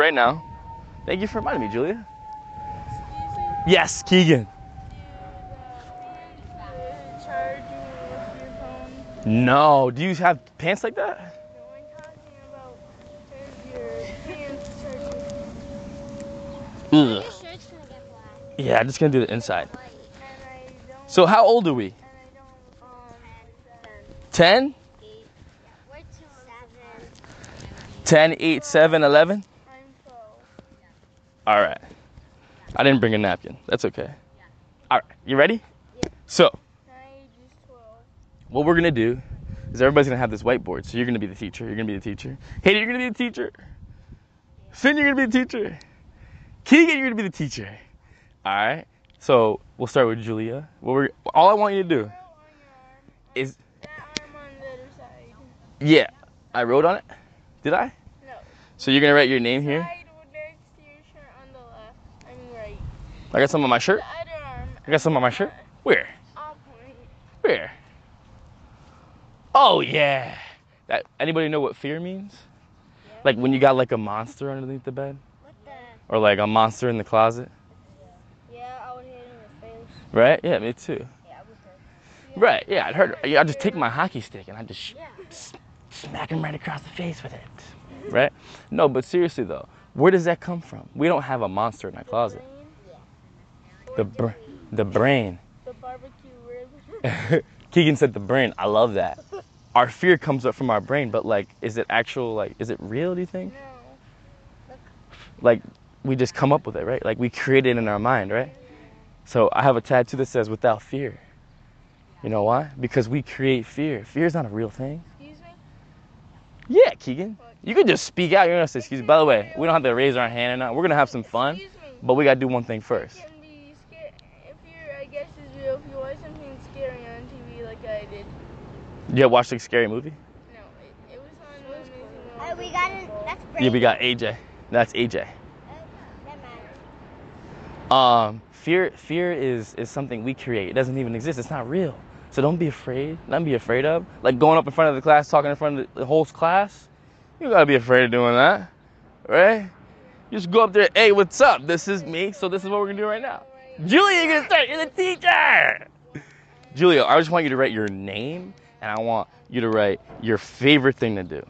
right now. Thank you for reminding me, Julia. Excuse me. Yes, Keegan. Do the charge you with your phone? No. Do you have pants like that? No, I'm talking about your pants charger. Ugh. Your shirt's gonna get black. Yeah, I'm just gonna do the inside. And I don't. So how old are we? and I don't. Um. Ten? Eight. We're two seven. 10, 8, 7, 11? I'm 12. All right. I didn't bring a napkin. That's okay. All right. You ready? Yeah. So, My age is 12. what we're going to do is everybody's going to have this whiteboard. So, you're going to be the teacher. You're going to be the teacher. Hayden, you're going to be the teacher. Finn, you're going to be the teacher. Keegan, you're going to be the teacher. All right. So, we'll start with Julia. What we're, all I want you to do Well, on your is, arm on the other side. yeah, I wrote on it. Did I? No. So, you're going to write your name here. Side would next to your shirt on the left. I mean right. I got some on my shirt. The other arm. I got some on my shirt. Where? Where? Oh yeah. That anybody know what fear means? Yeah. Like when you got like a monster underneath the bed, What the? or like a monster in the closet, Yeah, I would hit him in the face. right? Yeah, me too. Yeah. Right? Yeah, I'd heard. I'd just take my hockey stick and I'd just Yeah. smack him right across the face with it, right? No, but seriously though, where does that come from? We don't have a monster in our closet. The br- the brain. the barbecue rib. Keegan said the brain. I love that. Our fear comes up from our brain, but like, is it actual? Like, is it real? Do you think? No. like we just come up with it, right? Like we create it in our mind, right? So I have a tattoo that says without fear. You know why? Because we create fear. Fear is not a real thing. Excuse me? Yeah, Keegan. You could just speak out. You're gonna say excuse me. By the way, we don't have to raise our hand or not. We're gonna have some fun, Excuse me. but we gotta do one thing first. It can be scary. If you're, I guess, is real. If you watch something scary on TV like I did. You ever watched a scary movie? No, it, it was on Amazing Oh, we got. That's great. Yeah, we got AJ. That's AJ. Um, fear fear is is something we create. It doesn't even exist. It's not real. So don't be afraid. Don't be afraid of. Like going up in front of the class, talking in front of the whole class. You gotta be afraid of doing that, right? You just go up there. Hey, what's up? This is me. So this is what we're gonna do right now. Julia, you're gonna start. You're the teacher. Julia, I just want you to write your name, and I want you to write your favorite thing to do.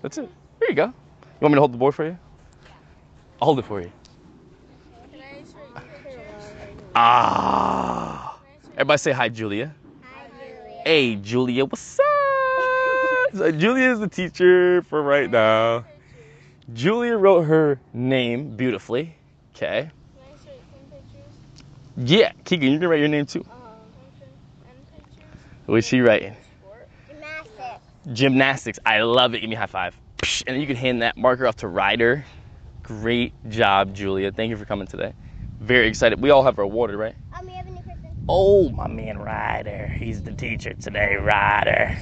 That's it. Here you go. You want me to hold the board for you? I'll hold it for you. Can I just write your picture? Ah. Everybody say hi, Julia. Hi, Julia. Hey, Julia, what's up? So Julia is the teacher for right now. Julia wrote her name beautifully. Okay. Can I just write some pictures? Yeah, Keegan, you can write your name too. And? What's she writing? Gymnastics. Gymnastics. I love it. Give me a high five. And then you can hand that marker off to Ryder. Great job, Julia. Thank you for coming today. Very excited. We all have our water, right? Um, we have a new person. Oh, my man Ryder. He's the teacher today, Ryder.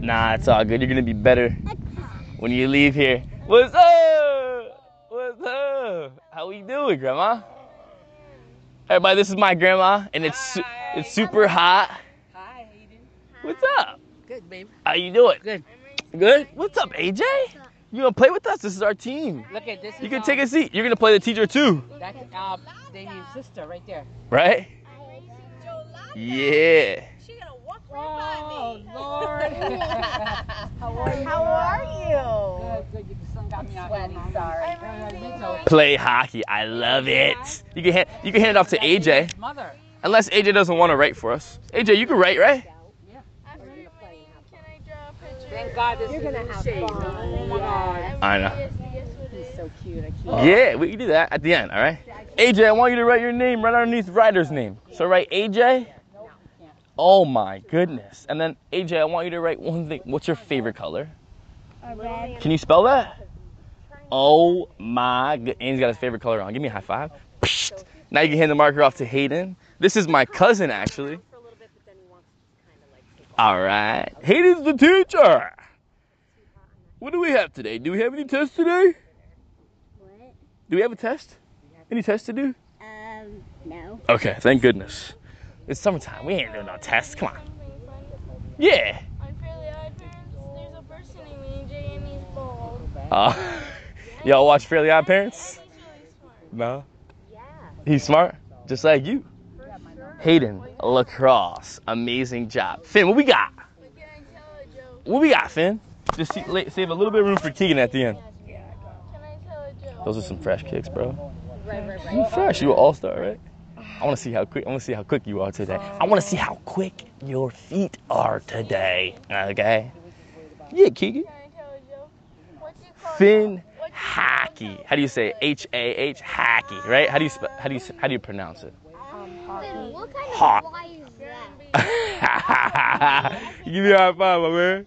Nah, it's all good. You're gonna be better when you leave here. What's up? What's up? How we doing, Grandma? Everybody, this is my grandma, and it's su- it's super hot. Hi, Hayden. What's up? Good, babe. How you doing? Good. Good. What's up, AJ? You gonna play with us? This is our team. Look at this. You is, can um, take a seat. You're gonna play the teacher too, That's uh, Damien's sister right there. right? Yeah. She gonna walk right Oh, by me. Lord. How are you? How are you? Good, good. Your son got me out Sweaty, here. sorry. Me. Play hockey. I love it. You can hand you can hand it off to AJ, Mother. unless AJ doesn't want to write for us. AJ, you can write, right? After you leave, can I draw a picture? Thank God this You're is gonna have shade. fun. Oh my God. I know. Yes, yes, it is. So cute. I Yeah, we can do that at the end, all right? AJ, I want you to write your name right underneath Ryder's name. So write AJ. Oh my goodness. And then AJ, I want you to write one thing. What's your favorite color? red. Can you spell that? Oh my good. Ains got his favorite color on. Give me a high five. Now you can hand the marker off to Hayden. This is my cousin, actually. All right. Hayden's the teacher. What do we have today? Do we have any tests today? What? Do we have a test? Any tests to do? Um, no. Okay, thank goodness. It's summertime. We ain't doing no tests. Come on. Something fun to put- Yeah. On Fairly Odd Parents, there's a person named AJ and he's bald. Uh, Y'all watch Fairly Odd Parents? He's really smart. No. Yeah. He's smart, just like you. Hayden, lacrosse, amazing job. Finn, what we got? What we got, Finn? Just save a little bit of room for Keegan at the end. Those are some fresh kicks, bro. You fresh. You an all star, right? I want to see how quick. I want to see how quick you are today. I want to see how quick your feet are today. Okay. Yeah, Keegan. Finn Hockey. How do you say? H A H Hockey? right? How do you how do you how do you pronounce it? Then what kind of Hot. fly is that? Give me a high five, my man.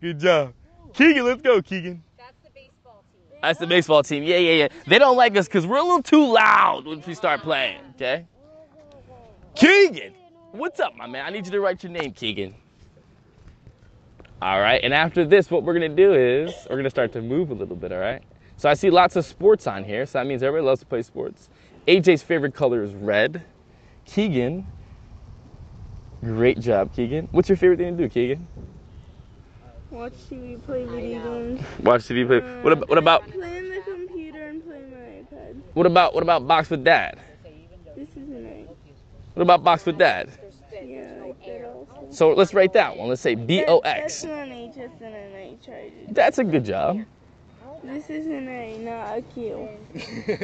Good job. Keegan, let's go, Keegan. That's the baseball team. That's the baseball team. Yeah, yeah, yeah. They don't like us because we're a little too loud when we start playing, okay? Keegan! What's up, my man? I need you to write your name, Keegan. All right, and after this, what we're gonna do is we're gonna start to move a little bit, all right? So I see lots of sports on here, so that means everybody loves to play sports. AJ's favorite color is red. Keegan, great job, Keegan. What's your favorite thing to do, Keegan? Watch TV, play video games. Watch TV. Play. Uh, what about what about Play on the computer and play my iPad. what about what about box with dad? This is an eight. What about box with dad? Yeah, like. So let's write that one. Let's say B O X. That's X. an H, that's an H. I did. That's a good job. This is an A, not a Q.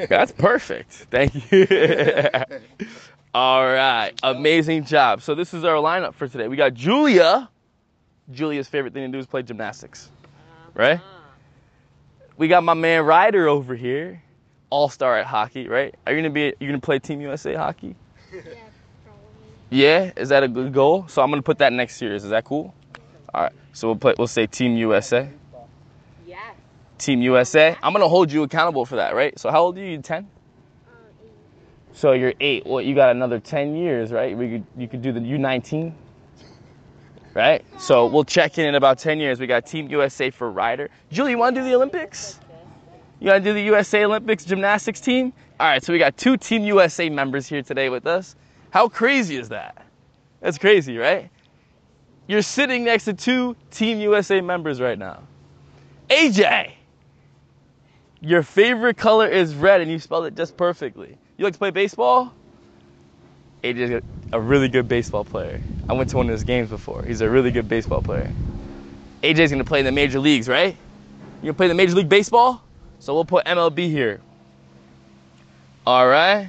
That's perfect. Thank you. All right. Amazing job. So this is our lineup for today. We got Julia. Julia's favorite thing to do is play gymnastics. Right? Uh-huh. We got my man Ryder over here. All star at hockey, right? Are you gonna be you gonna play Team USA hockey? Yeah, probably. Yeah, is that a good goal? So I'm gonna put that next series. Is that cool? All right. So we'll play we'll say Team USA. Yes. Team USA. I'm gonna hold you accountable for that, right? So how old are you? Ten. So you're eight. Well, you got another ten years, right? We could you could do the U19, right? So we'll check in in about ten years. We got Team USA for Ryder. Julie, you want to do the Olympics? You want to do the USA Olympics gymnastics team? All right. So we got two Team USA members here today with us. How crazy is that? That's crazy, right? You're sitting next to two Team USA members right now. AJ, your favorite color is red, and you spelled it just perfectly. You like to play baseball? AJ's a really good baseball player. I went to one of his games before. He's a really good baseball player. AJ's gonna play in the major leagues, right? You gonna play the Major League Baseball? So we'll put MLB here. All right.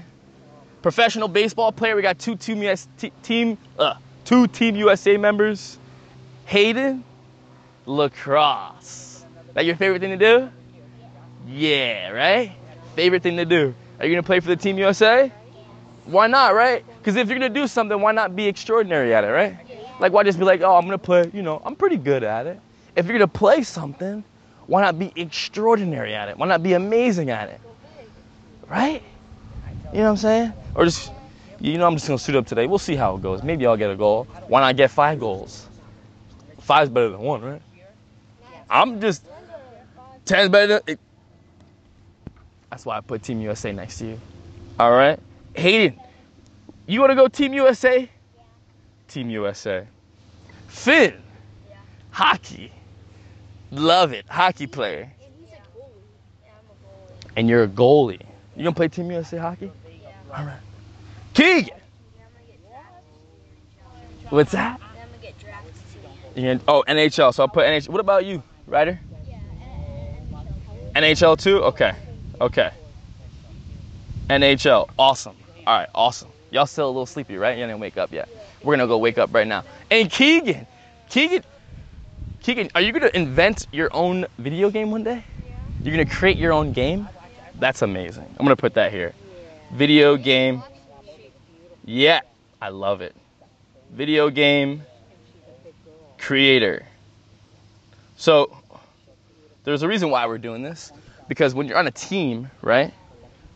Professional baseball player. We got two team US, t- team uh, two team USA members. Hayden, lacrosse. That your favorite thing to do? Yeah, right? Favorite thing to do. Are you gonna play for the Team USA? Why not, right? Because if you're gonna do something, why not be extraordinary at it, right? Like, why just be like, oh, I'm gonna play, you know, I'm pretty good at it. If you're gonna play something, why not be extraordinary at it? Why not be amazing at it? Right? You know what I'm saying? Or just, you know, I'm just gonna suit up today. We'll see how it goes. Maybe I'll get a goal. Why not get five goals? Five's better than one, right? I'm just, ten's better than. That's why I put Team USA next to you. All right, Hayden, you want to go Team USA? Team USA. Finn, hockey. Love it, hockey player. And he's a goalie. Yeah, I'm a goalie. And you're a goalie. You gonna play Team USA hockey? All right. Keegan, Yeah, I'm gonna get drafted. what's that? I'm gonna get drafted to the You're gonna- oh, NHL. So I'll put NHL. What about you, Ryder? Yeah, NHL too? Okay. Okay. NHL. Awesome. All right. Awesome. Y'all still a little sleepy, right? You didn't wake up yet. We're gonna go wake up right now. And Keegan, Keegan, Keegan, are you gonna invent your own video game one day? You're gonna create your own game? That's amazing. I'm gonna put that here. Video game. Yeah, I love it. Video game creator. So there's a reason why we're doing this because when you're on a team, right,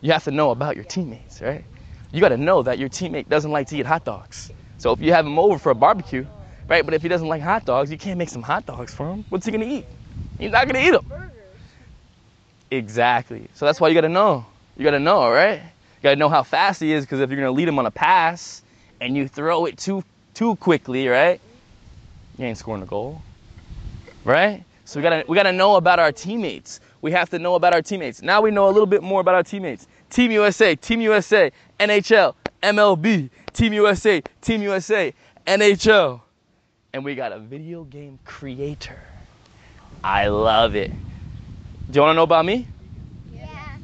you have to know about your teammates, right? You got to know that your teammate doesn't like to eat hot dogs. So if you have him over for a barbecue, right, but if he doesn't like hot dogs, you can't make some hot dogs for him. What's he gonna eat? He's not gonna eat them. Exactly. So that's why you got to know. You got to know, right? You got to know how fast he is because if you're gonna lead him on a pass and you throw it too too quickly, right, you ain't scoring a goal, right? So we gotta we gotta know about our teammates. We have to know about our teammates. Now we know a little bit more about our teammates. Team USA, Team USA, NHL, MLB, Team USA, Team USA, NHL. And we got a video game creator. I love it. Do you want to know about me? Yeah.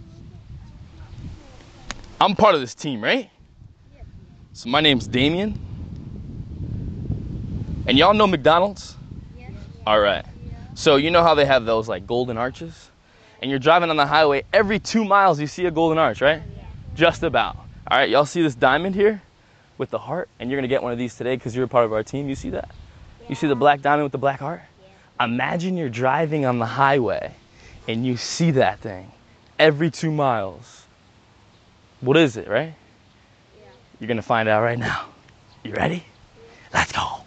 I'm part of this team, right? So my name's Damien. And y'all know McDonald's? Yes. All right. So you know how they have those like golden arches? And you're driving on the highway, every two miles you see a golden arch, right? Just about. All right, y'all see this diamond here with the heart? And you're gonna get one of these today because you're a part of our team. You see that? You see the black diamond with the black heart? Imagine you're driving on the highway and you see that thing every two miles. What is it, right? You're gonna find out right now. You ready? Let's go.